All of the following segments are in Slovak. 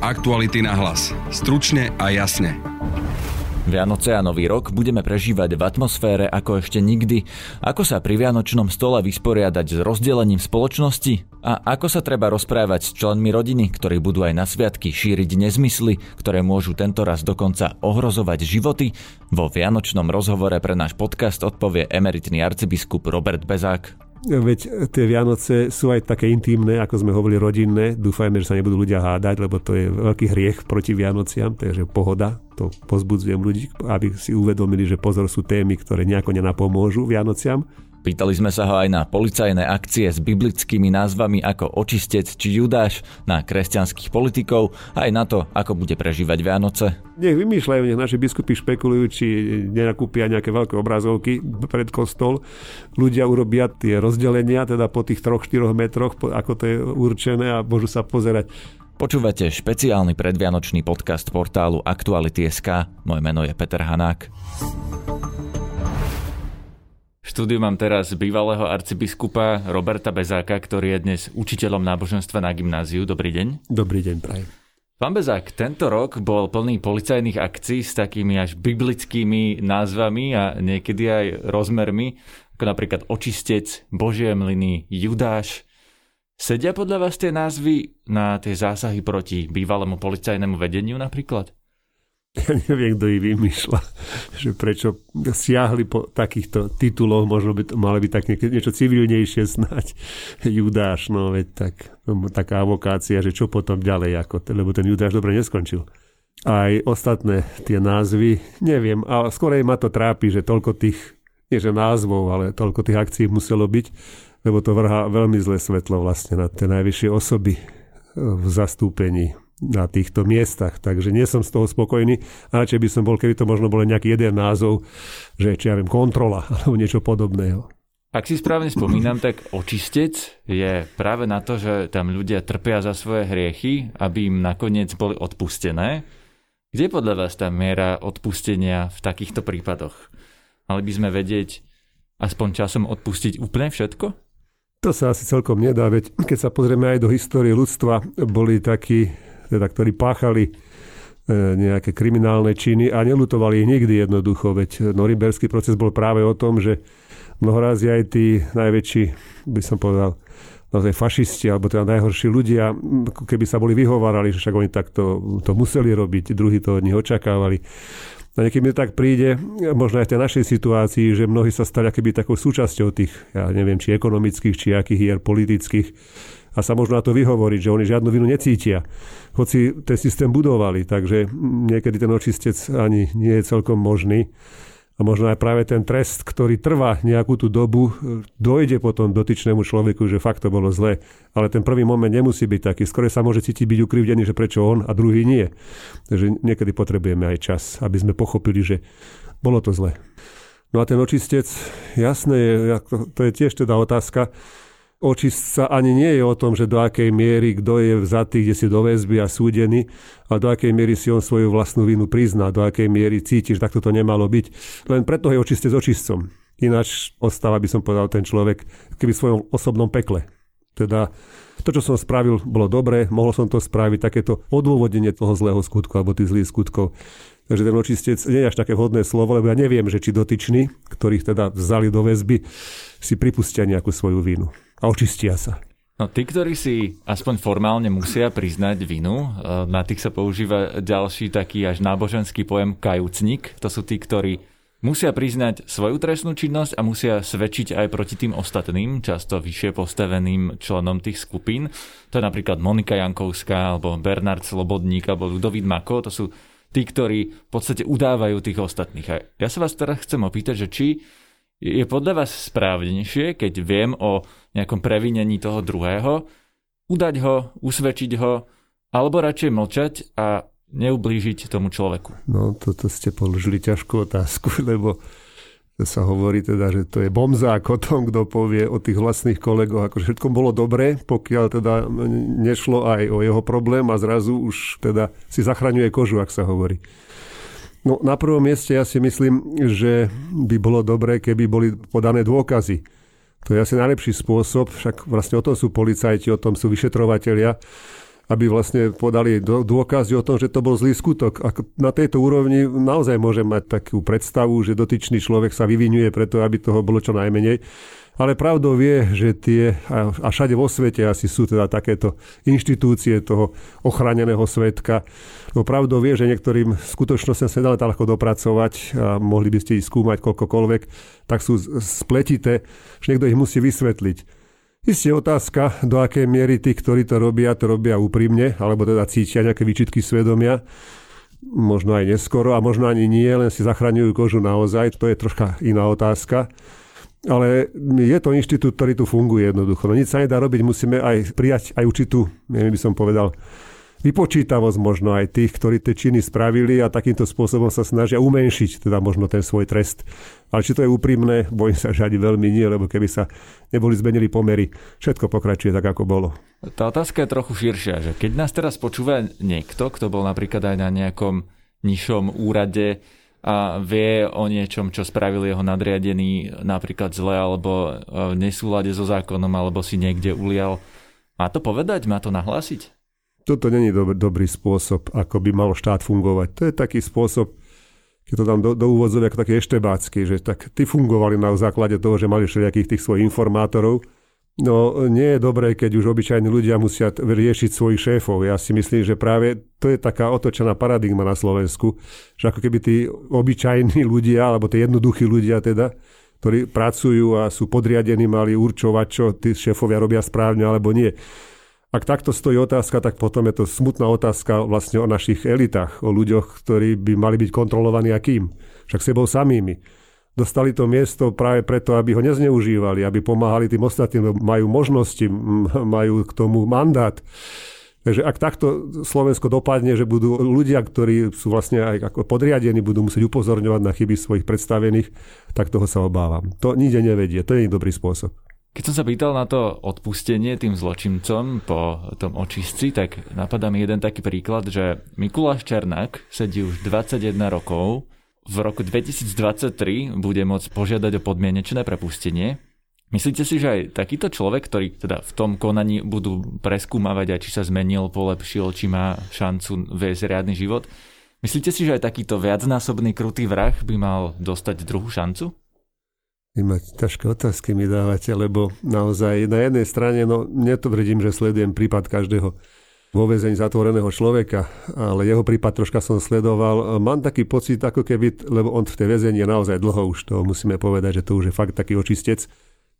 Aktuality na hlas. Stručne a jasne. Vianoce a Nový rok budeme prežívať v atmosfére ako ešte nikdy. Ako sa pri Vianočnom stole vysporiadať s rozdelením spoločnosti? A ako sa treba rozprávať s členmi rodiny, ktorí budú aj na sviatky šíriť nezmysly, ktoré môžu tento raz dokonca ohrozovať životy? Vo Vianočnom rozhovore pre náš podcast odpovie emeritný arcibiskup Robert Bezák. Veď tie Vianoce sú aj také intimné, ako sme hovorili, rodinné. Dúfajme, že sa nebudú ľudia hádať, lebo to je veľký hriech proti Vianociam, takže pohoda. To pozbudzujem ľudí, aby si uvedomili, že pozor sú témy, ktoré nejako nenapomôžu Vianociam. Pýtali sme sa ho aj na policajné akcie s biblickými názvami ako Očistec či Judáš, na kresťanských politikov, aj na to, ako bude prežívať Vianoce. Nech vymýšľajú, nech naši biskupy špekulujú, či nenakúpia nejaké veľké obrazovky pred kostol. Ľudia urobia tie rozdelenia, teda po tých 3-4 metroch, ako to je určené a môžu sa pozerať Počúvate špeciálny predvianočný podcast portálu Aktuality.sk. Moje meno je Peter Hanák štúdiu mám teraz bývalého arcibiskupa Roberta Bezáka, ktorý je dnes učiteľom náboženstva na gymnáziu. Dobrý deň. Dobrý deň, prajem. Pán Bezák, tento rok bol plný policajných akcií s takými až biblickými názvami a niekedy aj rozmermi, ako napríklad Očistec, Božie mlyny, Judáš. Sedia podľa vás tie názvy na tie zásahy proti bývalému policajnému vedeniu napríklad? Ja neviem, kto ich vymýšľa, že prečo siahli po takýchto tituloch, možno by to mali byť tak niečo civilnejšie snať. Judáš, no veď tak, taká avokácia, že čo potom ďalej, ako, lebo ten Judáš dobre neskončil. Aj ostatné tie názvy, neviem, ale skorej ma to trápi, že toľko tých, nie že názvov, ale toľko tých akcií muselo byť, lebo to vrhá veľmi zlé svetlo vlastne na tie najvyššie osoby v zastúpení na týchto miestach, takže nie som z toho spokojný. Radšej by som bol, keby to možno bol nejaký jeden názov, že či ja viem, kontrola alebo niečo podobného. Ak si správne spomínam, tak očistec je práve na to, že tam ľudia trpia za svoje hriechy, aby im nakoniec boli odpustené. Kde podľa vás tá miera odpustenia v takýchto prípadoch? Mali by sme vedieť aspoň časom odpustiť úplne všetko? To sa asi celkom nedá, veď keď sa pozrieme aj do histórie ľudstva, boli takí teda, ktorí páchali e, nejaké kriminálne činy a nelutovali ich nikdy jednoducho, veď norimberský proces bol práve o tom, že mnohorazí aj tí najväčší, by som povedal, naozaj fašisti, alebo teda najhorší ľudia, keby sa boli vyhovárali, že však oni takto to museli robiť, druhí to od nich očakávali. A niekedy mi tak príde, možno aj v tej našej situácii, že mnohí sa stali keby takou súčasťou tých, ja neviem, či ekonomických, či akých hier politických, a sa možno na to vyhovoriť, že oni žiadnu vinu necítia. Hoci ten systém budovali, takže niekedy ten očistec ani nie je celkom možný. A možno aj práve ten trest, ktorý trvá nejakú tú dobu, dojde potom dotyčnému človeku, že fakt to bolo zlé. Ale ten prvý moment nemusí byť taký. Skôr sa môže cítiť byť ukrivdený, že prečo on a druhý nie. Takže niekedy potrebujeme aj čas, aby sme pochopili, že bolo to zlé. No a ten očistec, jasné, to je tiež teda otázka, očistca ani nie je o tom, že do akej miery kto je vzatý, kde si do väzby a súdený, ale do akej miery si on svoju vlastnú vinu prizná, do akej miery cíti, že takto to nemalo byť. Len preto je očistec očistcom. Ináč ostáva, by som povedal, ten človek keby v svojom osobnom pekle. Teda to, čo som spravil, bolo dobré, mohol som to spraviť, takéto odôvodnenie toho zlého skutku alebo tých zlých skutkov. Takže ten očistec nie je až také vhodné slovo, lebo ja neviem, že či dotyční, ktorých teda vzali do väzby, si pripustia nejakú svoju vinu a očistia sa. No tí, ktorí si aspoň formálne musia priznať vinu, e, na tých sa používa ďalší taký až náboženský pojem kajúcnik. To sú tí, ktorí musia priznať svoju trestnú činnosť a musia svedčiť aj proti tým ostatným, často vyššie postaveným členom tých skupín. To je napríklad Monika Jankovská, alebo Bernard Slobodník, alebo Ludovít Mako. To sú tí, ktorí v podstate udávajú tých ostatných. A ja sa vás teraz chcem opýtať, že či je podľa vás správnejšie, keď viem o nejakom previnení toho druhého, udať ho, usvedčiť ho, alebo radšej mlčať a neublížiť tomu človeku? No, toto ste položili ťažkú otázku, lebo sa hovorí teda, že to je bomzák o tom, kto povie o tých vlastných kolegoch, ako všetko bolo dobré, pokiaľ teda nešlo aj o jeho problém a zrazu už teda si zachraňuje kožu, ak sa hovorí. No na prvom mieste ja si myslím, že by bolo dobré, keby boli podané dôkazy. To je asi najlepší spôsob, však vlastne o tom sú policajti, o tom sú vyšetrovatelia, aby vlastne podali dôkazy o tom, že to bol zlý skutok. A na tejto úrovni naozaj môžem mať takú predstavu, že dotyčný človek sa vyvinuje preto, aby toho bolo čo najmenej. Ale pravdou vie, že tie, a všade vo svete asi sú teda takéto inštitúcie toho ochráneného svetka. No pravdou vie, že niektorým skutočnosťam sa nedá ľahko dopracovať a mohli by ste ich skúmať koľkokoľvek, tak sú spletité, že niekto ich musí vysvetliť. Isté otázka, do akej miery tí, ktorí to robia, to robia úprimne, alebo teda cítia nejaké výčitky svedomia, možno aj neskoro a možno ani nie, len si zachraňujú kožu naozaj, to je troška iná otázka. Ale je to inštitút, ktorý tu funguje jednoducho. No nič sa nedá robiť, musíme aj prijať aj určitú, neviem by som povedal, vypočítavosť možno aj tých, ktorí tie činy spravili a takýmto spôsobom sa snažia umenšiť teda možno ten svoj trest. Ale či to je úprimné, bojím sa, že ani veľmi nie, lebo keby sa neboli zmenili pomery, všetko pokračuje tak, ako bolo. Tá otázka je trochu širšia, že keď nás teraz počúva niekto, kto bol napríklad aj na nejakom nižšom úrade, a vie o niečom, čo spravil jeho nadriadený napríklad zle alebo e, v nesúlade so zákonom alebo si niekde ulial. Má to povedať? Má to nahlásiť? Toto není do, dobrý spôsob, ako by mal štát fungovať. To je taký spôsob, keď to dám do, do úvodzov, ako taký eštebácky, že tak ty fungovali na základe toho, že mali všelijakých tých svojich informátorov, No nie je dobré, keď už obyčajní ľudia musia riešiť svojich šéfov. Ja si myslím, že práve to je taká otočená paradigma na Slovensku, že ako keby tí obyčajní ľudia, alebo tí jednoduchí ľudia teda, ktorí pracujú a sú podriadení, mali určovať, čo tí šéfovia robia správne alebo nie. Ak takto stojí otázka, tak potom je to smutná otázka vlastne o našich elitách, o ľuďoch, ktorí by mali byť kontrolovaní akým. Však sebou samými dostali to miesto práve preto, aby ho nezneužívali, aby pomáhali tým ostatným, majú možnosti, majú k tomu mandát. Takže ak takto Slovensko dopadne, že budú ľudia, ktorí sú vlastne aj ako podriadení, budú musieť upozorňovať na chyby svojich predstavených, tak toho sa obávam. To nikde nevedie, to je dobrý spôsob. Keď som sa pýtal na to odpustenie tým zločincom po tom očistci, tak napadá mi jeden taký príklad, že Mikuláš Černák sedí už 21 rokov v roku 2023 bude môcť požiadať o podmienečné prepustenie. Myslíte si, že aj takýto človek, ktorý teda v tom konaní budú preskúmavať aj či sa zmenil, polepšil, či má šancu viesť riadny život, myslíte si, že aj takýto viacnásobný krutý vrah by mal dostať druhú šancu? Vy máte ťažké otázky mi dávate, lebo naozaj na jednej strane, no netvrdím, že sledujem prípad každého vo väzení zatvoreného človeka, ale jeho prípad troška som sledoval. Mám taký pocit, ako keby, lebo on v tej väzení je naozaj dlho už, to musíme povedať, že to už je fakt taký očistec.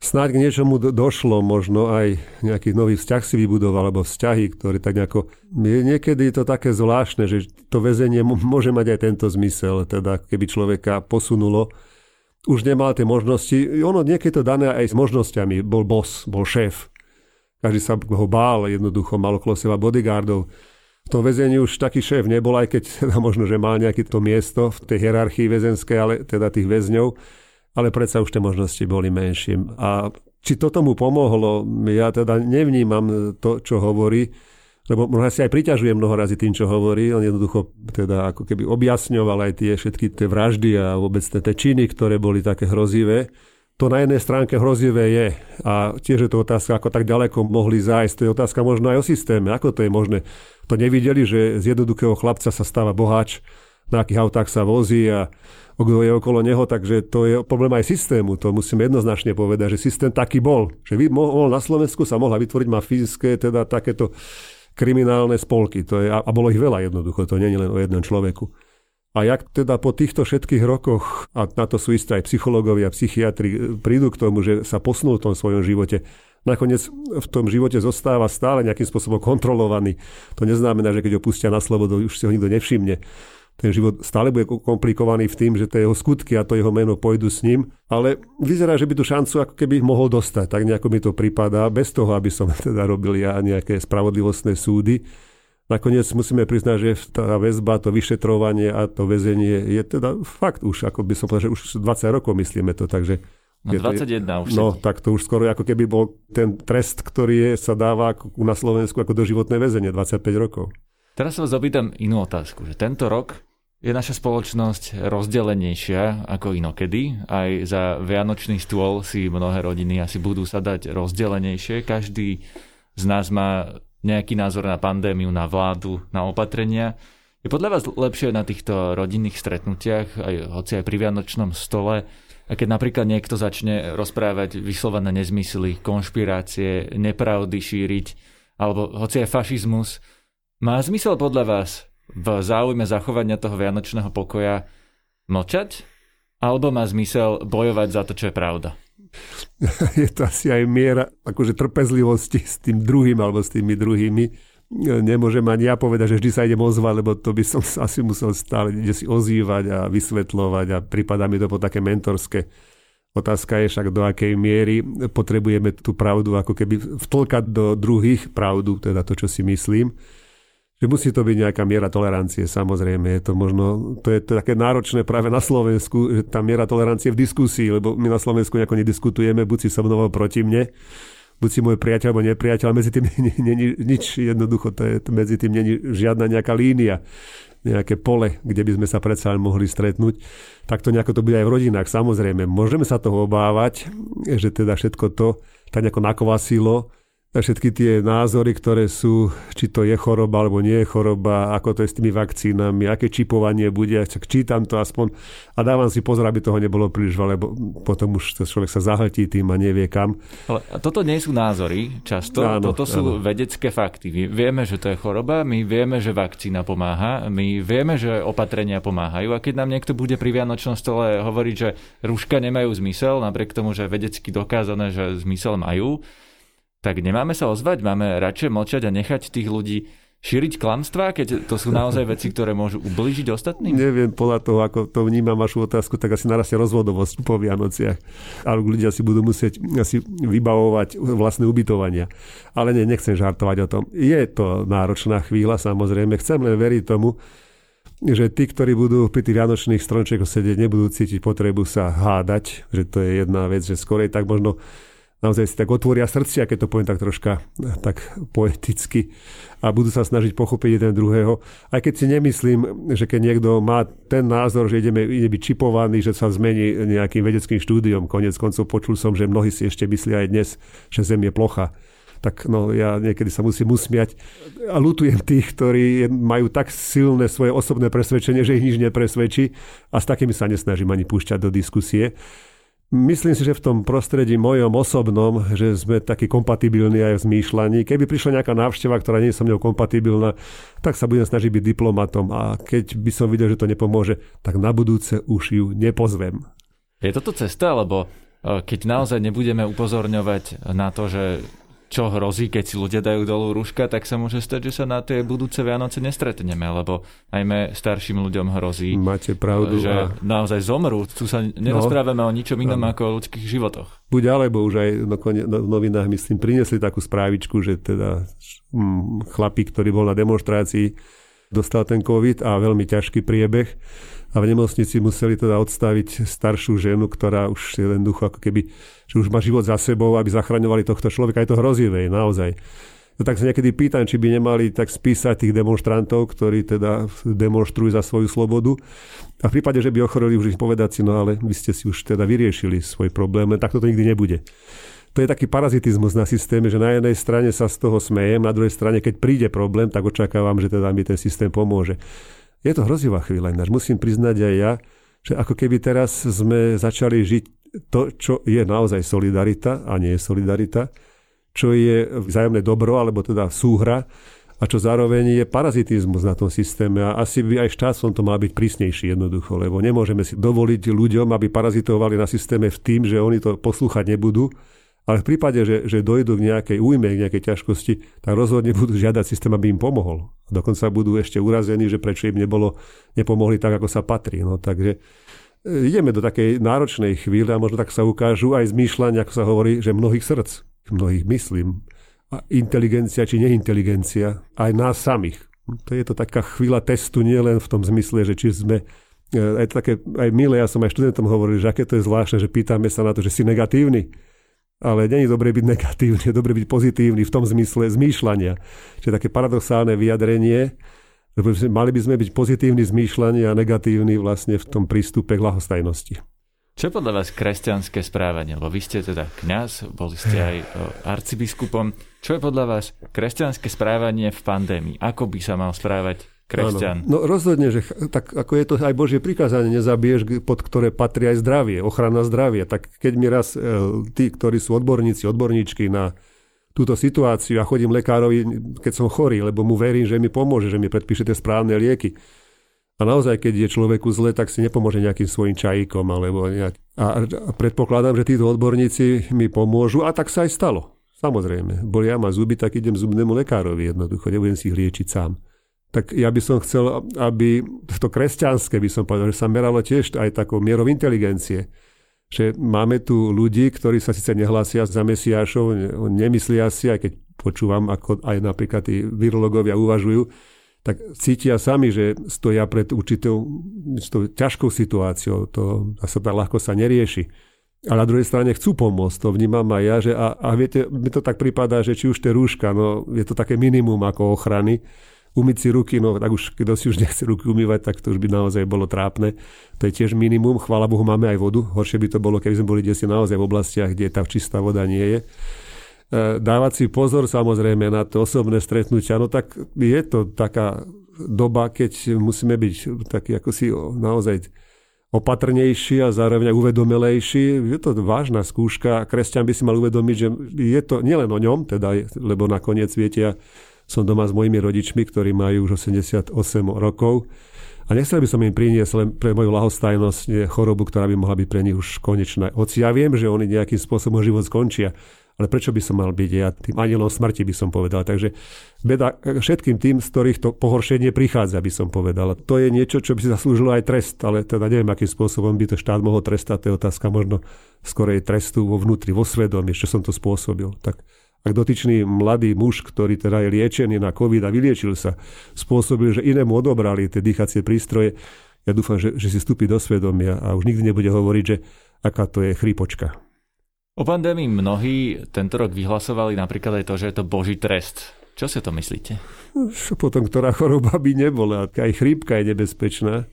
Snáď k niečomu došlo, možno aj nejaký nový vzťah si vybudoval, alebo vzťahy, ktoré tak nejako... Je to také zvláštne, že to väzenie môže mať aj tento zmysel, teda keby človeka posunulo, už nemal tie možnosti. Ono niekedy to dané aj s možnosťami. Bol boss, bol šéf každý sa ho bál, jednoducho mal okolo seba bodyguardov. V tom väzení už taký šéf nebol, aj keď teda možno, že mal nejaké to miesto v tej hierarchii väzenskej, ale teda tých väzňov, ale predsa už tie možnosti boli menšie. A či to tomu pomohlo, ja teda nevnímam to, čo hovorí, lebo možno si aj priťažuje mnoho razy tým, čo hovorí. On jednoducho teda ako keby objasňoval aj tie všetky tie vraždy a vôbec tie činy, ktoré boli také hrozivé to na jednej stránke hrozivé je. A tiež je to otázka, ako tak ďaleko mohli zájsť. To je otázka možno aj o systéme. Ako to je možné? To nevideli, že z jednoduchého chlapca sa stáva boháč, na akých autách sa vozí a kto je okolo neho, takže to je problém aj systému. To musíme jednoznačne povedať, že systém taký bol. Že mohol na Slovensku sa mohla vytvoriť fyzické, teda takéto kriminálne spolky. To je, a bolo ich veľa jednoducho, to nie je len o jednom človeku. A jak teda po týchto všetkých rokoch, a na to sú isté aj psychológovia, psychiatri, prídu k tomu, že sa posunú v tom svojom živote, nakoniec v tom živote zostáva stále nejakým spôsobom kontrolovaný. To neznamená, že keď ho pustia na slobodu, už si ho nikto nevšimne. Ten život stále bude komplikovaný v tým, že tie jeho skutky a to jeho meno pôjdu s ním, ale vyzerá, že by tú šancu ako keby mohol dostať. Tak nejako mi to prípada, bez toho, aby som teda robil ja nejaké spravodlivostné súdy Nakoniec musíme priznať, že tá väzba, to vyšetrovanie a to väzenie je teda fakt už, ako by som povedal, že už 20 rokov myslíme to, takže No 21 to, už. No, tak to už skoro ako keby bol ten trest, ktorý je, sa dáva na Slovensku ako doživotné väzenie, 25 rokov. Teraz sa vás opýtam inú otázku, že tento rok je naša spoločnosť rozdelenejšia ako inokedy. Aj za vianočný stôl si mnohé rodiny asi budú sadať rozdelenejšie. Každý z nás má nejaký názor na pandémiu, na vládu, na opatrenia. Je podľa vás lepšie na týchto rodinných stretnutiach, aj, hoci aj pri Vianočnom stole, a keď napríklad niekto začne rozprávať vyslovené nezmysly, konšpirácie, nepravdy šíriť, alebo hoci aj fašizmus, má zmysel podľa vás v záujme zachovania toho vianočného pokoja mlčať? Alebo má zmysel bojovať za to, čo je pravda? Je to asi aj miera akože trpezlivosti s tým druhým alebo s tými druhými nemôžem ani ja povedať, že vždy sa idem ozvať, lebo to by som asi musel stále ide si ozývať a vysvetľovať a prípada mi to po také mentorské. Otázka je však, do akej miery potrebujeme tú pravdu ako keby vtlkať do druhých pravdu, teda to, čo si myslím. Že musí to byť nejaká miera tolerancie, samozrejme. Je to možno, to je to také náročné práve na Slovensku, že tá miera tolerancie v diskusii, lebo my na Slovensku nejako nediskutujeme, buď si so mnou proti mne, buď si môj priateľ alebo nepriateľ, medzi tým není nič jednoducho, to je, medzi tým není žiadna nejaká línia, nejaké pole, kde by sme sa predsa len mohli stretnúť. Tak to nejako to bude aj v rodinách, samozrejme. Môžeme sa toho obávať, že teda všetko to tak nejako nakovasilo, všetky tie názory, ktoré sú, či to je choroba alebo nie je choroba, ako to je s tými vakcínami, aké čipovanie bude, čak čítam to aspoň a dávam si pozor, aby toho nebolo príliš veľa, lebo potom už človek sa zahltí tým a nevie kam. Ale toto nie sú názory často, áno, toto sú áno. vedecké fakty. My vieme, že to je choroba, my vieme, že vakcína pomáha, my vieme, že opatrenia pomáhajú a keď nám niekto bude pri Vianočnom stole hovoriť, že rúška nemajú zmysel, napriek tomu, že vedecky dokázané, že zmysel majú, tak nemáme sa ozvať, máme radšej mlčať a nechať tých ľudí šíriť klamstvá, keď to sú naozaj veci, ktoré môžu ublížiť ostatným? Neviem, podľa toho, ako to vnímam vašu otázku, tak asi narastie rozvodovosť po Vianociach. Ale ľudia si budú musieť asi vybavovať vlastné ubytovania. Ale nie, nechcem žartovať o tom. Je to náročná chvíľa, samozrejme. Chcem len veriť tomu, že tí, ktorí budú pri tých vianočných stromčekoch sedieť, nebudú cítiť potrebu sa hádať, že to je jedna vec, že skorej tak možno naozaj si tak otvoria srdcia, keď to poviem tak troška tak poeticky a budú sa snažiť pochopiť jeden druhého. Aj keď si nemyslím, že keď niekto má ten názor, že ideme, ide byť čipovaný, že sa zmení nejakým vedeckým štúdiom, konec koncov počul som, že mnohí si ešte myslia aj dnes, že Zem je plocha tak no, ja niekedy sa musím usmiať a lutujem tých, ktorí majú tak silné svoje osobné presvedčenie, že ich nič nepresvedčí a s takými sa nesnažím ani púšťať do diskusie. Myslím si, že v tom prostredí mojom osobnom, že sme takí kompatibilní aj v zmýšľaní. Keby prišla nejaká návšteva, ktorá nie je so mnou kompatibilná, tak sa budem snažiť byť diplomatom a keď by som videl, že to nepomôže, tak na budúce už ju nepozvem. Je toto cesta, lebo e, keď naozaj nebudeme upozorňovať na to, že čo hrozí, keď si ľudia dajú dolu rúška, tak sa môže stať, že sa na tie budúce Vianoce nestretneme, lebo najmä starším ľuďom hrozí, Máte pravdu, že a... naozaj zomrú. Tu sa nerozprávame no, o ničom inom no. ako o ľudských životoch. Buď alebo už aj v novinách, myslím, priniesli takú správičku, že teda hm, chlapík, ktorý bol na demonstrácii, dostal ten COVID a veľmi ťažký priebeh a v nemocnici museli teda odstaviť staršiu ženu, ktorá už je jednoducho ako keby, že už má život za sebou, aby zachraňovali tohto človeka. Je to hrozivé, naozaj. No tak sa niekedy pýtam, či by nemali tak spísať tých demonstrantov, ktorí teda demonstrujú za svoju slobodu. A v prípade, že by ochoreli, už ich povedať si, no ale vy ste si už teda vyriešili svoj problém, tak to nikdy nebude. To je taký parazitizmus na systéme, že na jednej strane sa z toho smejem, na druhej strane, keď príde problém, tak očakávam, že teda mi ten systém pomôže. Je to hrozivá chvíľa ináč. Musím priznať aj ja, že ako keby teraz sme začali žiť to, čo je naozaj solidarita a nie je solidarita, čo je vzájomné dobro, alebo teda súhra, a čo zároveň je parazitizmus na tom systéme a asi by aj štátom to má byť prísnejší jednoducho, lebo nemôžeme si dovoliť ľuďom, aby parazitovali na systéme v tým, že oni to poslúchať nebudú ale v prípade, že, že dojdu k nejakej újme, k nejakej ťažkosti, tak rozhodne budú žiadať systém, aby im pomohol. Dokonca budú ešte urazení, že prečo im nebolo, nepomohli tak, ako sa patrí. No, takže e, ideme do takej náročnej chvíle a možno tak sa ukážu aj zmýšľania, ako sa hovorí, že mnohých srdc, mnohých myslím, a inteligencia či neinteligencia, aj nás samých. To je to taká chvíľa testu, nielen v tom zmysle, že či sme e, aj také, aj milé, ja som aj študentom hovoril, že aké to je zvláštne, že pýtame sa na to, že si negatívny ale je dobre byť negatívny, je dobre byť pozitívny v tom zmysle zmýšľania. Čiže také paradoxálne vyjadrenie, mali by sme byť pozitívni zmýšľanie a negatívny vlastne v tom prístupe k lahostajnosti. Čo podľa vás kresťanské správanie? Lebo vy ste teda kňaz, boli ste aj arcibiskupom. Čo je podľa vás kresťanské správanie v pandémii? Ako by sa mal správať kresťan? Áno. No rozhodne, že tak ako je to aj Božie prikázanie, nezabiješ, pod ktoré patrí aj zdravie, ochrana zdravia. Tak keď mi raz e, tí, ktorí sú odborníci, odborníčky na túto situáciu a chodím lekárovi, keď som chorý, lebo mu verím, že mi pomôže, že mi predpíše tie správne lieky a naozaj, keď je človeku zle, tak si nepomôže nejakým svojim čajíkom. Alebo nejak... A predpokladám, že títo odborníci mi pomôžu a tak sa aj stalo. Samozrejme, bolia ma zuby, tak idem zubnému lekárovi jednoducho, nebudem si ich liečiť sám. Tak ja by som chcel, aby to kresťanské, by som povedal, že sa meralo tiež aj takou mierou inteligencie. Že máme tu ľudí, ktorí sa síce nehlásia za Mesiášov, nemyslia si, aj keď počúvam, ako aj napríklad tí virológovia uvažujú, tak cítia sami, že stoja pred určitou ťažkou situáciou. To sa tak ľahko sa nerieši. A na druhej strane chcú pomôcť, to vnímam aj ja, že a, a viete, mi to tak prípada, že či už tie rúška, no je to také minimum ako ochrany, umyť si ruky, no tak už, kto si už nechce ruky umývať, tak to už by naozaj bolo trápne. To je tiež minimum, chvála Bohu, máme aj vodu, horšie by to bolo, keby sme boli desi naozaj v oblastiach, kde tá čistá voda nie je. E, dávať si pozor samozrejme na to osobné stretnutia, no tak je to taká doba, keď musíme byť taký ako si naozaj opatrnejší a zároveň uvedomelejší. Je to vážna skúška. Kresťan by si mal uvedomiť, že je to nielen o ňom, teda, lebo nakoniec, viete, som doma s mojimi rodičmi, ktorí majú už 88 rokov a nechcel by som im priniesť len pre moju lahostajnosť chorobu, ktorá by mohla byť pre nich už konečná. Hoci ja viem, že oni nejakým spôsobom život skončia, ale prečo by som mal byť ja tým anielom smrti, by som povedal. Takže beda všetkým tým, z ktorých to pohoršenie prichádza, by som povedal. To je niečo, čo by si zaslúžilo aj trest, ale teda neviem, akým spôsobom by to štát mohol trestať. To je otázka možno skorej trestu vo vnútri, vo svedomí, čo som to spôsobil. Tak ak dotyčný mladý muž, ktorý teda je liečený na COVID a vyliečil sa, spôsobil, že inému odobrali tie dýchacie prístroje, ja dúfam, že, že si vstúpi do svedomia a už nikdy nebude hovoriť, že aká to je chrípočka. O pandémii mnohí tento rok vyhlasovali napríklad aj to, že je to boží trest. Čo si to myslíte? Potom, ktorá choroba by nebola. Aj chrípka je nebezpečná.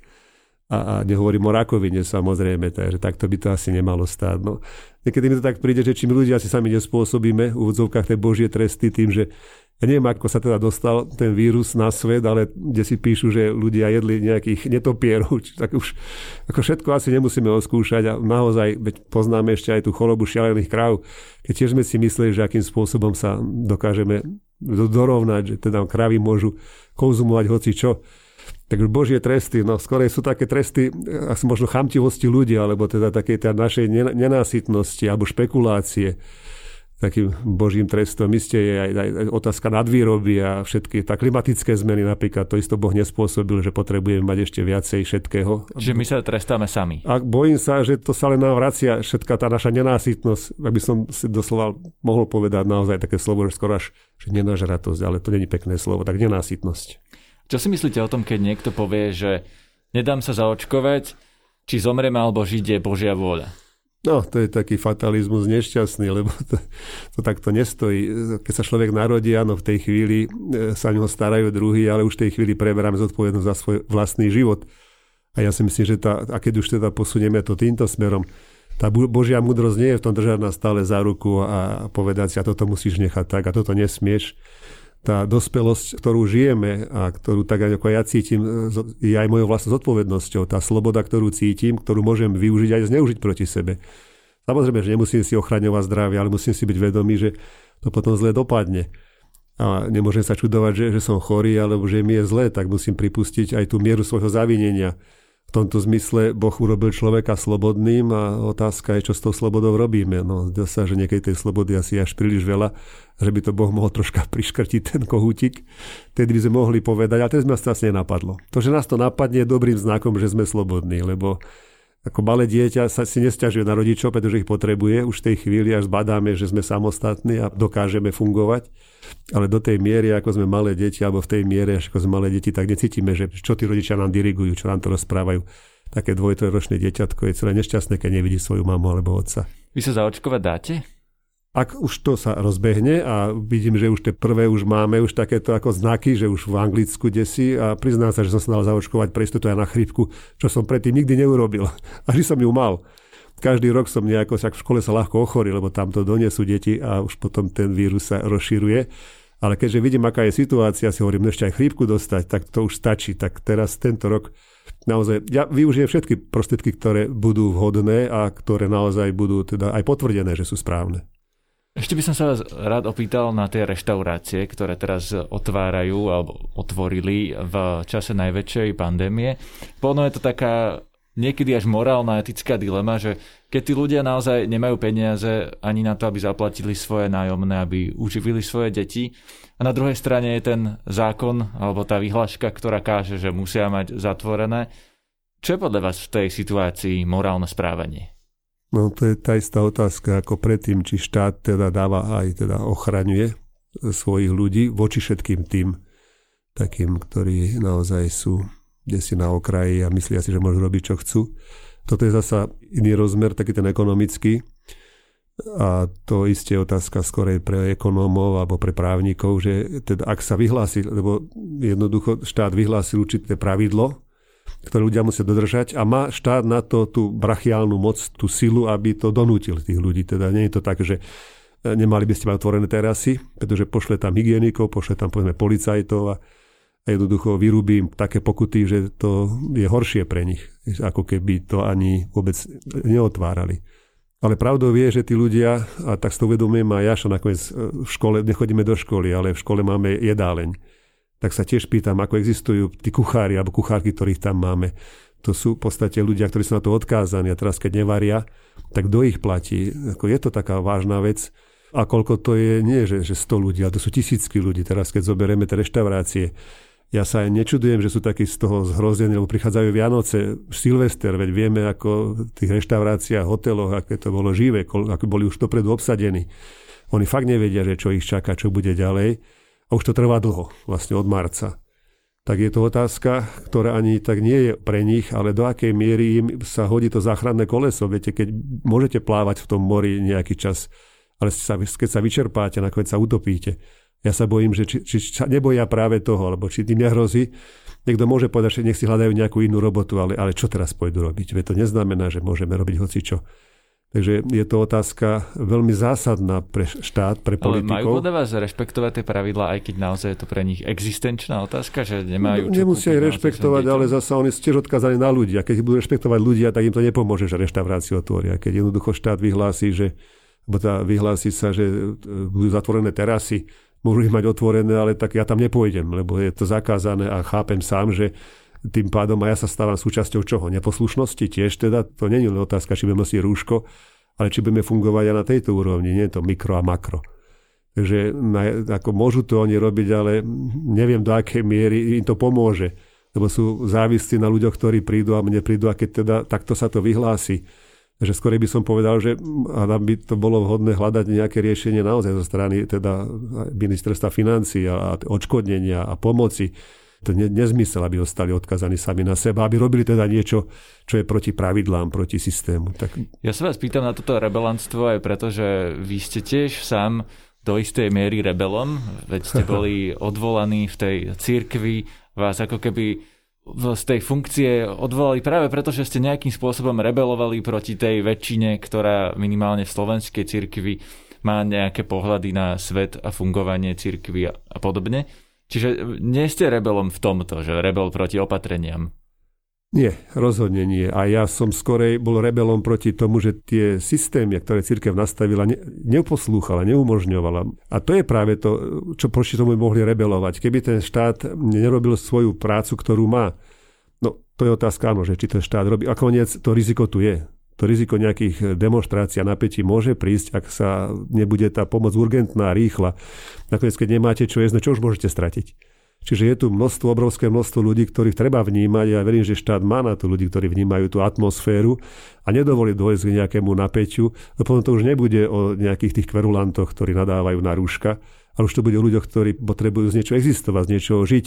A, a nehovorím o rakovine samozrejme, takže takto by to asi nemalo stáť. No, niekedy mi to tak príde, že či my ľudia si sami nespôsobíme v úvodzovkách tie božie tresty tým, že ja neviem, ako sa teda dostal ten vírus na svet, ale kde si píšu, že ľudia jedli nejakých netopierov, tak už ako všetko asi nemusíme oskúšať a naozaj veď poznáme ešte aj tú chorobu šialených kráv, keď tiež sme si mysleli, že akým spôsobom sa dokážeme dorovnať, že teda kravy môžu konzumovať hoci čo. Tak Božie tresty, no skorej sú také tresty asi možno chamtivosti ľudí, alebo teda také teda našej nenásytnosti alebo špekulácie takým božím trestom. Isté je aj, aj, aj otázka nadvýroby a všetky tá klimatické zmeny napríklad, to isto Boh nespôsobil, že potrebujeme mať ešte viacej všetkého. Čiže my sa trestáme sami. A bojím sa, že to sa len nám vracia všetká tá naša nenásytnosť, aby som si doslova mohol povedať naozaj také slovo, že skoro až že nenažratosť, ale to není pekné slovo, tak nenásytnosť. Čo si myslíte o tom, keď niekto povie, že nedám sa zaočkovať, či zomreme alebo žiť je Božia vôľa? No, to je taký fatalizmus nešťastný, lebo to, to takto nestojí. Keď sa človek narodí, áno, v tej chvíli e, sa ňoho starajú druhý, ale už v tej chvíli preberáme zodpovednosť za svoj vlastný život. A ja si myslím, že tá, a keď už teda posunieme to týmto smerom, tá Božia múdrosť nie je v tom držať nás stále za ruku a povedať si, a toto musíš nechať tak, a toto nesmieš tá dospelosť, ktorú žijeme a ktorú tak ako ja cítim, je aj mojou vlastnou zodpovednosťou. Tá sloboda, ktorú cítim, ktorú môžem využiť aj zneužiť proti sebe. Samozrejme, že nemusím si ochraňovať zdravie, ale musím si byť vedomý, že to potom zle dopadne. A nemôžem sa čudovať, že, že som chorý alebo že mi je zle, tak musím pripustiť aj tú mieru svojho zavinenia v tomto zmysle Boh urobil človeka slobodným a otázka je, čo s tou slobodou robíme. No, zdá sa, že niekedy tej slobody asi až príliš veľa, že by to Boh mohol troška priškrtiť ten kohútik. Tedy by sme mohli povedať, a to sme sa asi nenapadlo. To, že nás to napadne, je dobrým znakom, že sme slobodní, lebo ako malé dieťa sa si nestiažuje na rodičov, pretože ich potrebuje. Už v tej chvíli až zbadáme, že sme samostatní a dokážeme fungovať ale do tej miery, ako sme malé deti, alebo v tej miere, ako sme malé deti, tak necítime, že čo tí rodičia nám dirigujú, čo nám to rozprávajú. Také dvojtrojročné dieťatko je celé nešťastné, keď nevidí svoju mamu alebo otca. Vy sa zaočkovať dáte? Ak už to sa rozbehne a vidím, že už tie prvé už máme, už takéto ako znaky, že už v Anglicku desi a priznám sa, že som sa dal zaočkovať pre istotu aj na chrípku, čo som predtým nikdy neurobil. A že som ju mal. každý rok som nejako, v škole sa ľahko ochorí, lebo tam to donesú deti a už potom ten vírus sa rozširuje. Ale keďže vidím, aká je situácia, si hovorím, no ešte aj chrípku dostať, tak to už stačí. Tak teraz tento rok naozaj, ja využijem všetky prostriedky, ktoré budú vhodné a ktoré naozaj budú teda aj potvrdené, že sú správne. Ešte by som sa vás rád opýtal na tie reštaurácie, ktoré teraz otvárajú alebo otvorili v čase najväčšej pandémie. Pono je to taká niekedy až morálna, etická dilema, že keď tí ľudia naozaj nemajú peniaze ani na to, aby zaplatili svoje nájomné, aby uživili svoje deti, a na druhej strane je ten zákon alebo tá vyhláška, ktorá káže, že musia mať zatvorené. Čo je podľa vás v tej situácii morálne správanie? No to je tá istá otázka ako predtým, či štát teda dáva aj teda ochraňuje svojich ľudí voči všetkým tým takým, ktorí naozaj sú kde si na okraji a myslia si, že môžu robiť, čo chcú. Toto je zasa iný rozmer, taký ten ekonomický. A to isté je otázka skorej pre ekonómov alebo pre právnikov, že teda ak sa vyhlási, lebo jednoducho štát vyhlásil určité pravidlo, ktoré ľudia musia dodržať a má štát na to tú brachiálnu moc, tú silu, aby to donútil tých ľudí. Teda nie je to tak, že nemali by ste mať otvorené terasy, pretože pošle tam hygienikov, pošle tam povedzme policajtov a a jednoducho vyrúbim také pokuty, že to je horšie pre nich, ako keby to ani vôbec neotvárali. Ale pravdou je, že tí ľudia, a tak si to uvedomujem aj ja, nakoniec e, v škole, nechodíme do školy, ale v škole máme jedáleň. Tak sa tiež pýtam, ako existujú tí kuchári alebo kuchárky, ktorých tam máme. To sú v podstate ľudia, ktorí sú na to odkázaní a teraz keď nevaria, tak kto ich platí? Ako je to taká vážna vec. A koľko to je, nie že, že 100 ľudí, ale to sú tisícky ľudí. Teraz keď zoberieme tie reštaurácie, ja sa aj nečudujem, že sú takí z toho zhrození, lebo prichádzajú Vianoce, Silvester, veď vieme, ako v tých reštauráciách, hoteloch, aké to bolo živé, ako boli už dopredu obsadení. Oni fakt nevedia, že čo ich čaká, čo bude ďalej. A už to trvá dlho, vlastne od marca. Tak je to otázka, ktorá ani tak nie je pre nich, ale do akej miery im sa hodí to záchranné koleso. Viete, keď môžete plávať v tom mori nejaký čas, ale keď sa vyčerpáte, nakoniec sa utopíte ja sa bojím, že či, či sa neboja práve toho, alebo či tým nehrozí. Niekto môže povedať, že nech si hľadajú nejakú inú robotu, ale, ale čo teraz pôjdu robiť? Veď to neznamená, že môžeme robiť hocičo. Takže je to otázka veľmi zásadná pre štát, pre politikov. Ale majú podľa vás rešpektovať tie pravidlá, aj keď naozaj je to pre nich existenčná otázka, že nemajú... No, nemusia ich rešpektovať, ale zasa oni tiež odkazaní na ľudí. A keď budú rešpektovať ľudia, tak im to nepomôže, že reštauráciu otvoria. Keď jednoducho štát vyhlási, že bo tá vyhlási sa, že e, budú zatvorené terasy, môžu ich mať otvorené, ale tak ja tam nepôjdem, lebo je to zakázané a chápem sám, že tým pádom aj ja sa stávam súčasťou čoho? Neposlušnosti tiež teda, to je len otázka, či budeme nosiť rúško, ale či budeme fungovať aj na tejto úrovni, nie to mikro a makro. Takže ako môžu to oni robiť, ale neviem do akej miery im to pomôže, lebo sú závislí na ľuďoch, ktorí prídu a mne prídu a keď teda takto sa to vyhlási, že skôr by som povedal, že by to bolo vhodné hľadať nejaké riešenie naozaj zo strany teda ministerstva financí a odškodnenia a pomoci. To je nezmysel, aby ostali odkazaní sami na seba, aby robili teda niečo, čo je proti pravidlám, proti systému. Tak... Ja sa vás pýtam na toto rebelantstvo aj preto, že vy ste tiež sám do istej miery rebelom, veď ste boli odvolaní v tej církvi, vás ako keby z tej funkcie odvolali práve preto, že ste nejakým spôsobom rebelovali proti tej väčšine, ktorá minimálne v slovenskej cirkvi má nejaké pohľady na svet a fungovanie cirkvi a podobne. Čiže nie ste rebelom v tomto, že rebel proti opatreniam. Nie, rozhodne nie. A ja som skorej bol rebelom proti tomu, že tie systémy, ktoré církev nastavila, ne, neuposlúchala, neumožňovala. A to je práve to, čo proti tomu mohli rebelovať. Keby ten štát nerobil svoju prácu, ktorú má, no to je otázka, áno, že či ten štát robí. A koniec to riziko tu je. To riziko nejakých demonstrácií a napätí môže prísť, ak sa nebude tá pomoc urgentná, rýchla. Nakoniec, keď nemáte čo jesť, no čo už môžete stratiť. Čiže je tu množstvo, obrovské množstvo ľudí, ktorých treba vnímať. Ja verím, že štát má na to ľudí, ktorí vnímajú tú atmosféru a nedovolí dôjsť k nejakému napäťu. No potom to už nebude o nejakých tých kverulantoch, ktorí nadávajú na rúška, ale už to bude o ľuďoch, ktorí potrebujú z niečo existovať, z niečoho žiť.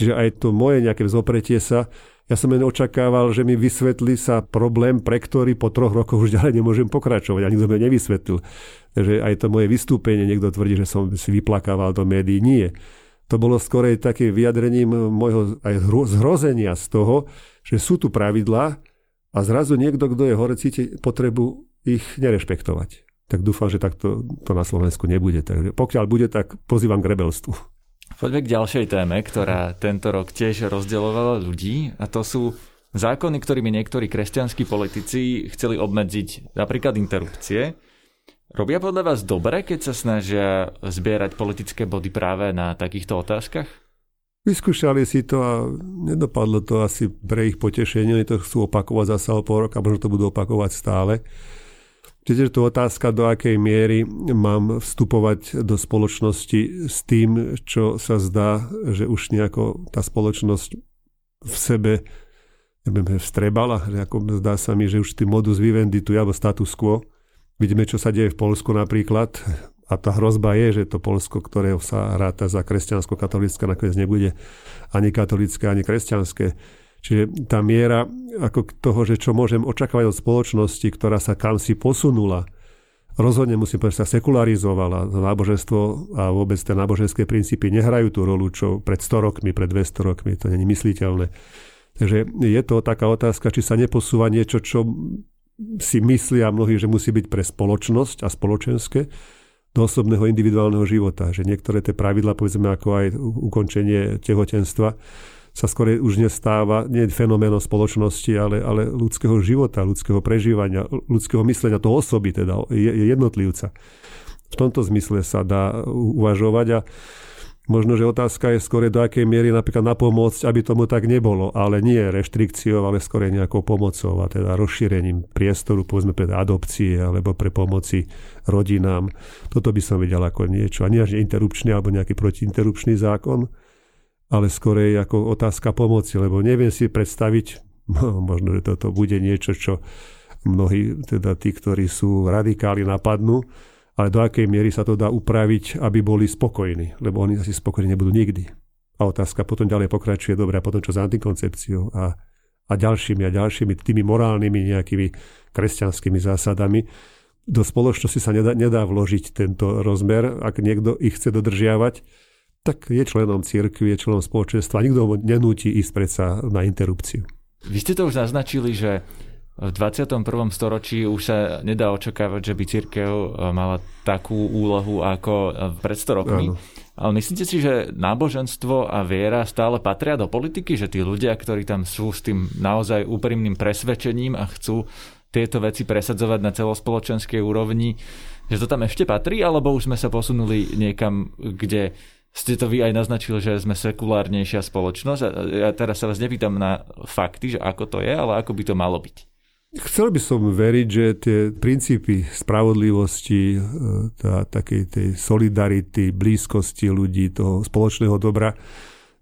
Čiže aj to moje nejaké vzopretie sa, ja som len očakával, že mi vysvetlí sa problém, pre ktorý po troch rokoch už ďalej nemôžem pokračovať. A nikto mi nevysvetlil. Takže aj to moje vystúpenie, niekto tvrdí, že som si vyplakával do médií. Nie to bolo skorej takým vyjadrením môjho aj zhrozenia z toho, že sú tu pravidlá a zrazu niekto, kto je hore, cíti potrebu ich nerešpektovať. Tak dúfam, že takto to na Slovensku nebude. Takže pokiaľ bude, tak pozývam k rebelstvu. Poďme k ďalšej téme, ktorá tento rok tiež rozdeľovala ľudí a to sú zákony, ktorými niektorí kresťanskí politici chceli obmedziť napríklad interrupcie. Robia podľa vás dobre, keď sa snažia zbierať politické body práve na takýchto otázkach? Vyskúšali si to a nedopadlo to asi pre ich potešenie. To chcú opakovať zasa o pol roka, možno to budú opakovať stále. Čiže tu otázka, do akej miery mám vstupovať do spoločnosti s tým, čo sa zdá, že už nejako tá spoločnosť v sebe neviem, vstrebala. Že ako zdá sa mi, že už tým modus vivendi tu alebo status quo. Vidíme, čo sa deje v Polsku napríklad. A tá hrozba je, že to Polsko, ktoré sa ráta za kresťansko-katolické, nakoniec nebude ani katolické, ani kresťanské. Čiže tá miera ako toho, že čo môžem očakávať od spoločnosti, ktorá sa kam si posunula, rozhodne musím povedať, sa sekularizovala. Náboženstvo a vôbec tie náboženské princípy nehrajú tú rolu, čo pred 100 rokmi, pred 200 rokmi, to není mysliteľné. Takže je to taká otázka, či sa neposúva niečo, čo si myslia mnohí, že musí byť pre spoločnosť a spoločenské, do osobného individuálneho života. Že niektoré tie pravidla, povedzme ako aj ukončenie tehotenstva, sa skôr už nestáva nie fenoménom spoločnosti, ale, ale ľudského života, ľudského prežívania, ľudského myslenia, toho osoby, teda jednotlivca. V tomto zmysle sa dá uvažovať a Možno, že otázka je skôr do akej miery napríklad napomôcť, aby tomu tak nebolo, ale nie reštrikciou, ale skôr nejakou pomocou a teda rozšírením priestoru, povedzme pre adopcie alebo pre pomoci rodinám. Toto by som videl ako niečo. A nie až interrupčný alebo nejaký protiinterrupčný zákon, ale skôr je ako otázka pomoci, lebo neviem si predstaviť, možno, že toto bude niečo, čo mnohí, teda tí, ktorí sú radikáli, napadnú, ale do akej miery sa to dá upraviť, aby boli spokojní, lebo oni asi spokojní nebudú nikdy. A otázka potom ďalej pokračuje, dobre, a potom čo s antikoncepciou a, a ďalšími a ďalšími tými morálnymi nejakými kresťanskými zásadami. Do spoločnosti sa nedá, nedá vložiť tento rozmer, ak niekto ich chce dodržiavať, tak je členom církvy, je členom spoločenstva, nikto ho nenúti ísť predsa na interrupciu. Vy ste to už naznačili, že v 21. storočí už sa nedá očakávať, že by církev e, mala takú úlohu ako pred 100 rokmi. Áno. Ale myslíte si, že náboženstvo a viera stále patria do politiky? Že tí ľudia, ktorí tam sú s tým naozaj úprimným presvedčením a chcú tieto veci presadzovať na celospoločenskej úrovni, že to tam ešte patrí? Alebo už sme sa posunuli niekam, kde ste to vy aj naznačili, že sme sekulárnejšia spoločnosť. Ja teraz sa vás nepýtam na fakty, že ako to je, ale ako by to malo byť. Chcel by som veriť, že tie princípy spravodlivosti, e, tá, takej tej solidarity, blízkosti ľudí, toho spoločného dobra,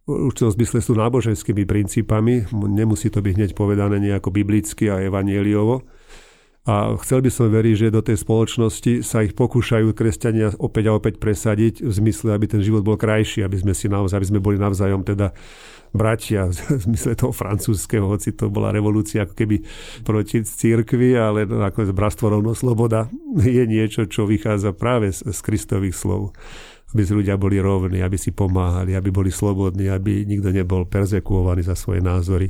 v určitom zmysle sú náboženskými princípami. Nemusí to byť hneď povedané nejako biblicky a evaneliovo. A chcel by som veriť, že do tej spoločnosti sa ich pokúšajú kresťania opäť a opäť presadiť v zmysle, aby ten život bol krajší, aby sme si naozaj, aby sme boli navzájom teda bratia v zmysle toho francúzského, hoci to bola revolúcia ako keby proti církvi, ale nakoniec bratstvo rovno sloboda je niečo, čo vychádza práve z, z Kristových slov aby si ľudia boli rovní, aby si pomáhali, aby boli slobodní, aby nikto nebol perzekuovaný za svoje názory.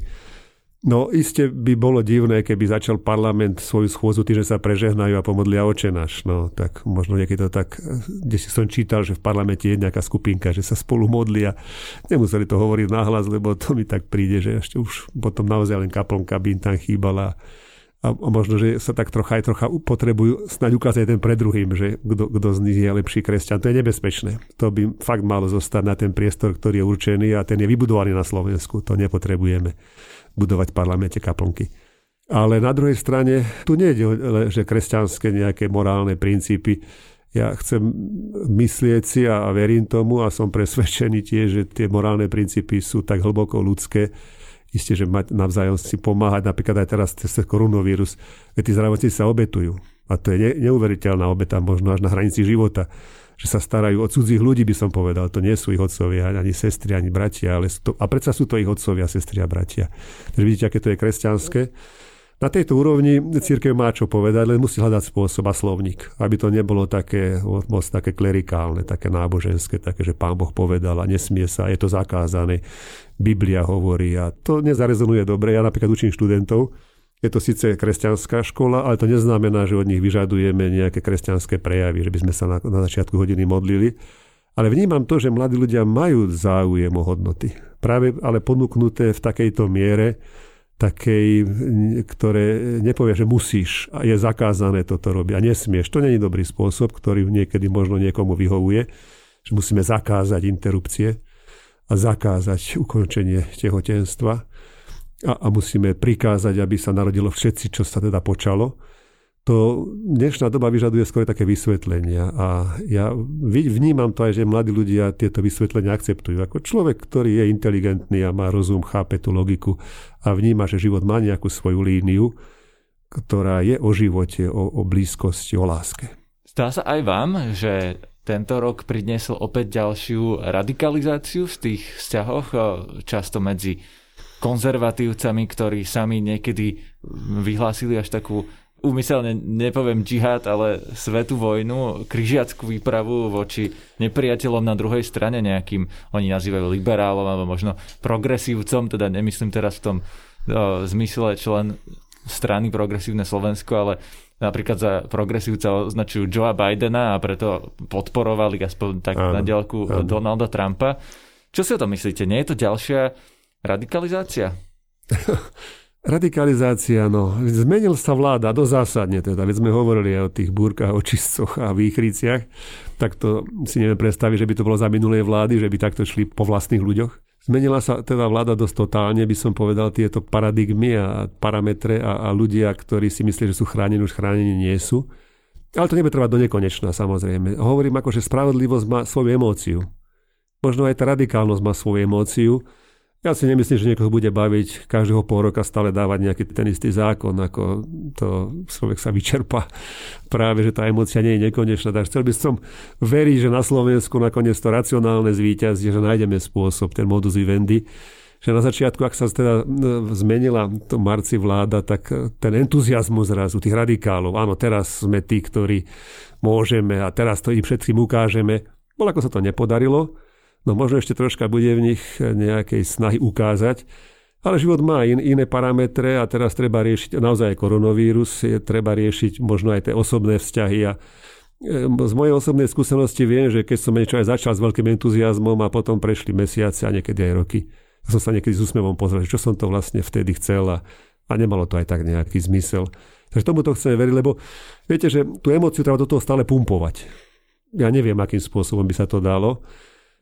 No iste by bolo divné, keby začal parlament svoju schôzu tým, že sa prežehnajú a pomodlia očenáš. No tak možno niekedy to tak, kde si som čítal, že v parlamente je nejaká skupinka, že sa spolu modlia. Nemuseli to hovoriť nahlas, lebo to mi tak príde, že ešte už potom naozaj len kaplnka by im tam chýbala. A, možno, že sa tak trocha aj trocha potrebujú snáď ukázať ten pred druhým, že kto z nich je lepší kresťan. To je nebezpečné. To by fakt malo zostať na ten priestor, ktorý je určený a ten je vybudovaný na Slovensku. To nepotrebujeme budovať v parlamente kaplnky. Ale na druhej strane, tu nie je že kresťanské nejaké morálne princípy. Ja chcem myslieť si a verím tomu a som presvedčený tiež, že tie morálne princípy sú tak hlboko ľudské, Isté, že mať navzájom si pomáhať, napríklad aj teraz cez koronavírus, veď tí zdravotníci sa obetujú. A to je neuveriteľná obeta, možno až na hranici života že sa starajú o cudzích ľudí, by som povedal. To nie sú ich otcovia, ani sestry, ani bratia, ale to, a predsa sú to ich otcovia, sestry a bratia. Takže vidíte, aké to je kresťanské. Na tejto úrovni církev má čo povedať, len musí hľadať spôsob a slovník, aby to nebolo také, moc také klerikálne, také náboženské, také, že pán Boh povedal a nesmie sa, je to zakázané. Biblia hovorí a to nezarezonuje dobre. Ja napríklad učím študentov, Je to síce kresťanská škola, ale to neznamená, že od nich vyžadujeme nejaké kresťanské prejavy, že by sme sa na, na začiatku hodiny modlili. Ale vnímam to, že mladí ľudia majú záujem o hodnoty. Práve ale ponúknuté v takejto miere, takej, ktoré nepovie, že musíš a je zakázané toto robiť a nesmieš. To není dobrý spôsob, ktorý niekedy možno niekomu vyhovuje, že musíme zakázať interrupcie a zakázať ukončenie tehotenstva a, a musíme prikázať, aby sa narodilo všetci, čo sa teda počalo. To dnešná doba vyžaduje skôr také vysvetlenia a ja vnímam to aj, že mladí ľudia tieto vysvetlenia akceptujú. Ako človek, ktorý je inteligentný a má rozum, chápe tú logiku a vníma, že život má nejakú svoju líniu, ktorá je o živote, o, o blízkosti, o láske. Zdá sa aj vám, že tento rok priniesol opäť ďalšiu radikalizáciu v tých vzťahoch, často medzi konzervatívcami, ktorí sami niekedy vyhlásili až takú úmyselne nepoviem džihad, ale svetú vojnu, križiackú výpravu voči nepriateľom na druhej strane nejakým, oni nazývajú liberálom alebo možno progresívcom, teda nemyslím teraz v tom o, zmysle člen strany Progresívne Slovensko, ale napríklad za progresívca označujú Joea Bidena a preto podporovali aspoň tak áno, na diaľku Donalda Trumpa. Čo si o tom myslíte? Nie je to ďalšia Radikalizácia? Radikalizácia, no. Zmenil sa vláda do zásadne teda. Veď sme hovorili aj o tých búrkach, očistcoch a výchriciach. Tak to si neviem predstaviť, že by to bolo za minulej vlády, že by takto šli po vlastných ľuďoch. Zmenila sa teda vláda dosť totálne, by som povedal, tieto paradigmy a parametre a, a ľudia, ktorí si myslí, že sú chránení, už chránení nie sú. Ale to nebude trvať do nekonečna, samozrejme. Hovorím ako, že spravodlivosť má svoju emóciu. Možno aj tá radikálnosť má svoju emóciu, ja si nemyslím, že niekoho bude baviť každého pol roka stále dávať nejaký ten istý zákon, ako to človek sa vyčerpa. Práve, že tá emocia nie je nekonečná. Tak chcel by som veriť, že na Slovensku nakoniec to racionálne zvýťazí, že nájdeme spôsob, ten modus vivendi, že na začiatku, ak sa teda e, zmenila to marci vláda, tak ten entuziasmus zrazu tých radikálov, áno, teraz sme tí, ktorí môžeme a teraz to im všetkým ukážeme, bol ako sa to nepodarilo, No možno ešte troška bude v nich nejakej snahy ukázať, ale život má in, iné parametre a teraz treba riešiť naozaj koronavírus, je treba riešiť možno aj tie osobné vzťahy a e, z mojej osobnej skúsenosti viem, že keď som niečo aj začal s veľkým entuziasmom a potom prešli mesiace a niekedy aj roky, som sa niekedy s úsmevom pozrel, čo som to vlastne vtedy chcel a, a nemalo to aj tak nejaký zmysel. Takže tomuto chcem veriť, lebo viete, že tú emóciu treba do toho stále pumpovať. Ja neviem, akým spôsobom by sa to dalo,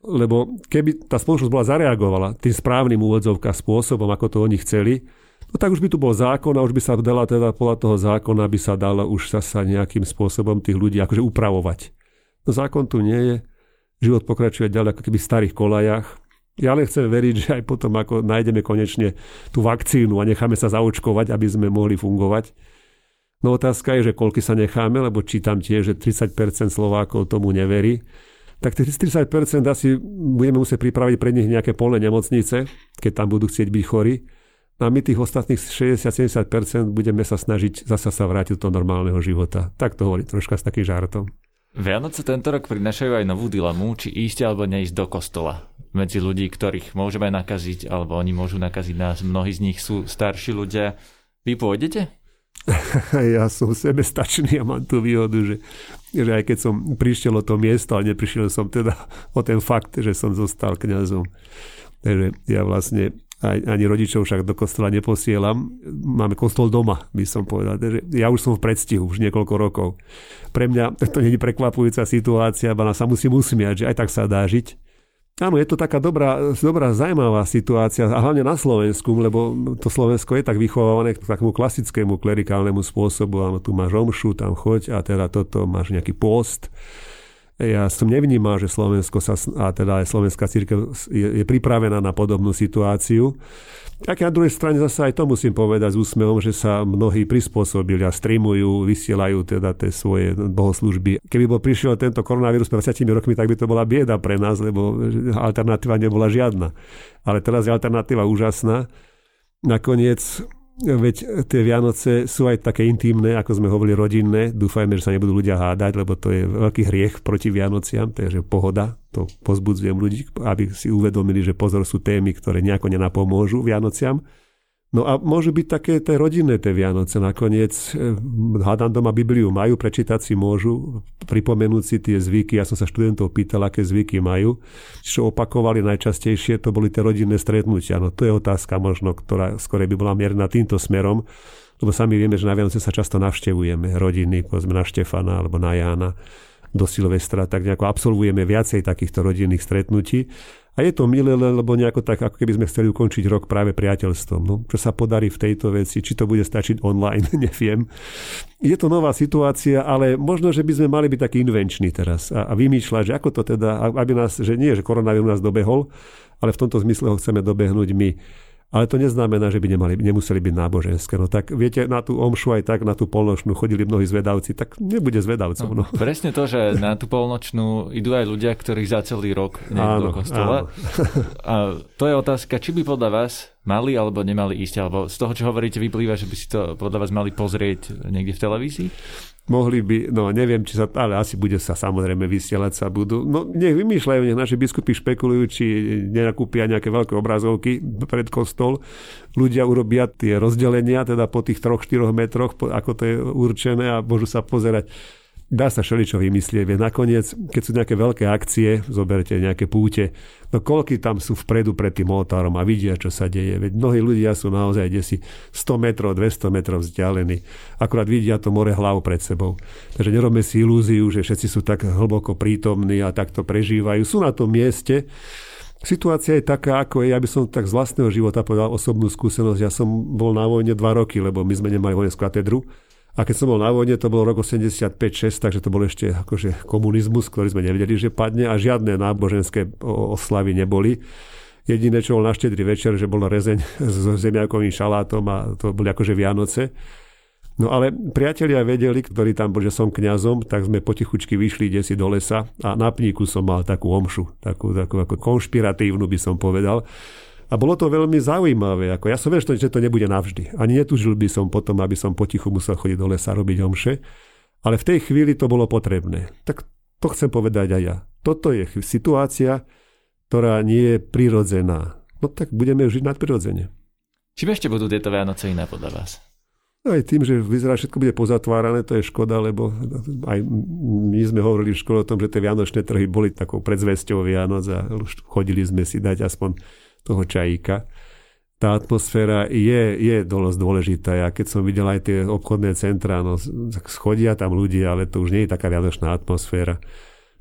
lebo keby tá spoločnosť bola zareagovala tým správnym úvodzovkám spôsobom, ako to oni chceli, no tak už by tu bol zákon a už by sa dala teda podľa toho zákona by sa dala už sa nejakým spôsobom tých ľudí akože upravovať. No zákon tu nie je, život pokračuje ďalej ako keby v starých kolajach. Ja len chcem veriť, že aj potom, ako nájdeme konečne tú vakcínu a necháme sa zaočkovať, aby sme mohli fungovať. No otázka je, že koľky sa necháme, lebo čítam tiež, že 30% Slovákov tomu neverí tak tých 30% asi budeme musieť pripraviť pre nich nejaké polné nemocnice, keď tam budú chcieť byť chorí. No a my tých ostatných 60-70% budeme sa snažiť zasa sa vrátiť do normálneho života. Tak to hovorí troška s takým žartom. Vianoce tento rok prinašajú aj novú dilemu, či ísť alebo neísť do kostola. Medzi ľudí, ktorých môžeme nakaziť, alebo oni môžu nakaziť nás. Mnohí z nich sú starší ľudia. Vy pôjdete? ja som sebestačný a mám tú výhodu, že, že aj keď som prišiel o to miesto, ale neprišiel som teda o ten fakt, že som zostal kňazom. Takže ja vlastne aj, ani rodičov však do kostola neposielam. Máme kostol doma, by som povedal. Takže ja už som v predstihu, už niekoľko rokov. Pre mňa to nie je prekvapujúca situácia, ale sa musím usmiať, že aj tak sa dá žiť. Áno, je to taká dobrá, dobrá, zaujímavá situácia, a hlavne na Slovensku, lebo to Slovensko je tak vychovávané k takému klasickému klerikálnemu spôsobu. Áno, tu máš omšu, tam choď a teda toto máš nejaký post. Ja som nevnímal, že Slovensko sa, a teda aj Slovenská církev je, je pripravená na podobnú situáciu. Tak na druhej strane zase aj to musím povedať s úsmevom, že sa mnohí prispôsobili a streamujú, vysielajú teda tie svoje bohoslužby. Keby bol prišiel tento koronavírus pred 20 rokmi, tak by to bola bieda pre nás, lebo alternatíva nebola žiadna. Ale teraz je alternatíva úžasná. Nakoniec Veď tie Vianoce sú aj také intimné, ako sme hovorili, rodinné. Dúfajme, že sa nebudú ľudia hádať, lebo to je veľký hriech proti Vianociam, takže pohoda. To pozbudzujem ľudí, aby si uvedomili, že pozor sú témy, ktoré nejako nenapomôžu Vianociam. No a môžu byť také tie rodinné tie Vianoce. Nakoniec, eh, hádam doma Bibliu majú, prečítať si môžu, pripomenúť si tie zvyky. Ja som sa študentov pýtal, aké zvyky majú. Čo opakovali najčastejšie, to boli tie rodinné stretnutia. No to je otázka možno, ktorá skôr by bola mierna týmto smerom. Lebo sami vieme, že na Vianoce sa často navštevujeme rodiny, povedzme na Štefana alebo na Jána do Silvestra, tak nejako absolvujeme viacej takýchto rodinných stretnutí. A je to milé, lebo nejako tak, ako keby sme chceli ukončiť rok práve priateľstvom. No, čo sa podarí v tejto veci, či to bude stačiť online, neviem. Je to nová situácia, ale možno, že by sme mali byť takí invenční teraz a, a vymýšľať, že ako to teda, aby nás, že nie, že koronavírus nás dobehol, ale v tomto zmysle ho chceme dobehnúť my. Ale to neznamená, že by nemali, nemuseli byť náboženské. No tak viete, na tú omšu aj tak, na tú polnočnú chodili mnohí zvedavci, tak nebude zvedavcov. No. No. Presne to, že na tú polnočnú idú aj ľudia, ktorí za celý rok nejdu do kostola. A to je otázka, či by podľa vás mali alebo nemali ísť, alebo z toho, čo hovoríte, vyplýva, že by si to podľa vás mali pozrieť niekde v televízii? Mohli by, no neviem, či sa, ale asi bude sa samozrejme vysielať sa budú. No nech vymýšľajú, nech naši biskupy špekulujú, či nenakúpia nejaké veľké obrazovky pred kostol. Ľudia urobia tie rozdelenia, teda po tých 3-4 metroch, ako to je určené a môžu sa pozerať dá sa všeličo vymyslieť. Veď nakoniec, keď sú nejaké veľké akcie, zoberte nejaké púte, no koľky tam sú vpredu pred tým oltárom a vidia, čo sa deje. Veď mnohí ľudia sú naozaj desi 100 metrov, 200 metrov vzdialení. Akurát vidia to more hlav pred sebou. Takže nerobme si ilúziu, že všetci sú tak hlboko prítomní a takto prežívajú. Sú na tom mieste, Situácia je taká, ako je, ja by som tak z vlastného života povedal osobnú skúsenosť. Ja som bol na vojne dva roky, lebo my sme nemali vojenskú katedru a keď som bol na vojne, to bol rok 85-6, takže to bol ešte akože komunizmus, ktorý sme nevedeli, že padne a žiadne náboženské oslavy neboli. Jediné, čo bol na štedrý večer, že bol rezeň s zemiakovým šalátom a to boli akože Vianoce. No ale priatelia vedeli, ktorí tam boli, že som kňazom, tak sme potichučky vyšli desi do lesa a na pníku som mal takú omšu, takú, takú ako konšpiratívnu by som povedal. A bolo to veľmi zaujímavé. Ako ja som vedel, že to nebude navždy. Ani netužil by som potom, aby som potichu musel chodiť do lesa robiť omše. Ale v tej chvíli to bolo potrebné. Tak to chcem povedať aj ja. Toto je situácia, ktorá nie je prirodzená. No tak budeme žiť nadprirodzene. Čím ešte budú tieto Vianoce iné podľa vás? No aj tým, že vyzerá všetko bude pozatvárané, to je škoda, lebo aj my sme hovorili v škole o tom, že tie vianočné trhy boli takou predzvesťou Vianoc a už chodili sme si dať aspoň toho čajíka. Tá atmosféra je, je dosť dôležitá. Ja keď som videl aj tie obchodné centrá, no, schodia tam ľudia, ale to už nie je taká vianočná atmosféra.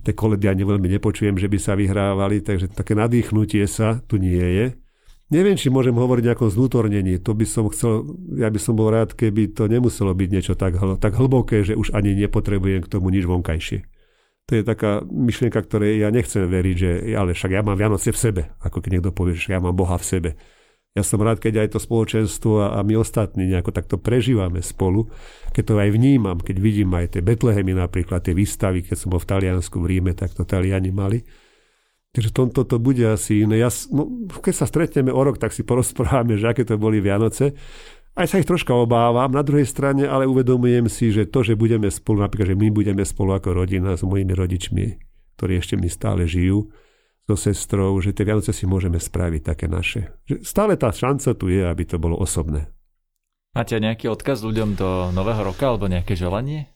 Tie koledy ani veľmi nepočujem, že by sa vyhrávali, takže také nadýchnutie sa tu nie je. Neviem, či môžem hovoriť o nejakom znútornení. To by som chcel, ja by som bol rád, keby to nemuselo byť niečo tak, tak hlboké, že už ani nepotrebujem k tomu nič vonkajšie. To je taká myšlienka, ktorej ja nechcem veriť, že ale však ja mám Vianoce v sebe, ako keď niekto povie, že ja mám Boha v sebe. Ja som rád, keď aj to spoločenstvo a, a my ostatní nejako takto prežívame spolu, keď to aj vnímam, keď vidím aj tie Betlehemy napríklad, tie výstavy, keď som bol v Taliansku, v Ríme, tak to Taliani mali. Takže tomto to bude asi iné. Ja, no, keď sa stretneme o rok, tak si porozprávame, že aké to boli Vianoce. Aj sa ich troška obávam, na druhej strane ale uvedomujem si, že to, že budeme spolu, napríklad, že my budeme spolu ako rodina s mojimi rodičmi, ktorí ešte mi stále žijú, so sestrou, že tie Vianoce si môžeme spraviť také naše. Že stále tá šanca tu je, aby to bolo osobné. Máte nejaký odkaz ľuďom do nového roka alebo nejaké želanie?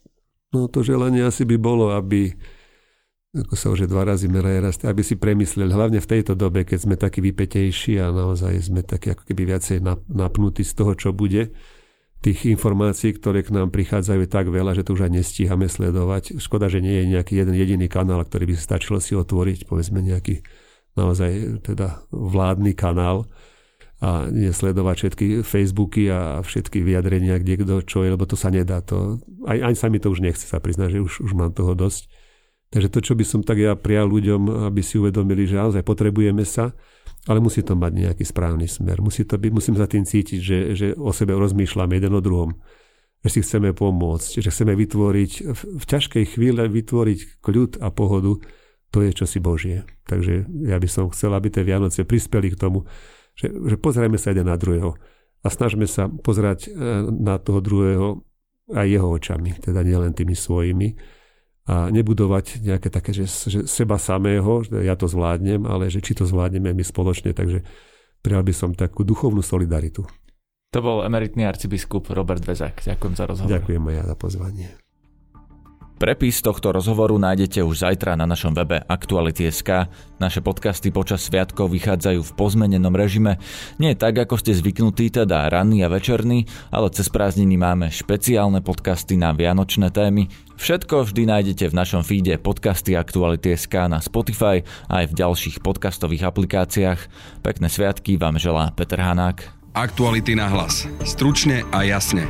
No to želanie asi by bolo, aby ako sa už dva razy meraje rast, aby si premysleli, hlavne v tejto dobe, keď sme takí vypetejší a naozaj sme takí ako keby viacej napnutí z toho, čo bude. Tých informácií, ktoré k nám prichádzajú tak veľa, že to už aj nestíhame sledovať. Škoda, že nie je nejaký jeden jediný kanál, ktorý by stačilo si otvoriť, povedzme nejaký naozaj teda vládny kanál a nesledovať všetky Facebooky a všetky vyjadrenia, kde kto čo je, lebo to sa nedá. To, aj, aj sa mi to už nechce sa priznať, že už, už mám toho dosť. Takže to, čo by som tak ja prijal ľuďom, aby si uvedomili, že naozaj potrebujeme sa, ale musí to mať nejaký správny smer. Musí to byť, musím za tým cítiť, že, že o sebe rozmýšľame jeden o druhom. Že si chceme pomôcť, že chceme vytvoriť, v, v ťažkej chvíle vytvoriť kľud a pohodu, to je čosi Božie. Takže ja by som chcel, aby tie Vianoce prispeli k tomu, že, že pozrieme sa jeden na druhého a snažme sa pozerať e, na toho druhého aj jeho očami, teda nielen tými svojimi a nebudovať nejaké také, že, že seba samého, že ja to zvládnem, ale že či to zvládneme my spoločne, takže prijal by som takú duchovnú solidaritu. To bol emeritný arcibiskup Robert Vezak. Ďakujem za rozhovor. Ďakujem aj ja za pozvanie. Prepis tohto rozhovoru nájdete už zajtra na našom webe Aktuality.sk. Naše podcasty počas sviatkov vychádzajú v pozmenenom režime. Nie tak, ako ste zvyknutí, teda ranný a večerný, ale cez prázdniny máme špeciálne podcasty na vianočné témy. Všetko vždy nájdete v našom feede podcasty Aktuality.sk na Spotify a aj v ďalších podcastových aplikáciách. Pekné sviatky vám želá Peter Hanák. Aktuality na hlas. Stručne a jasne.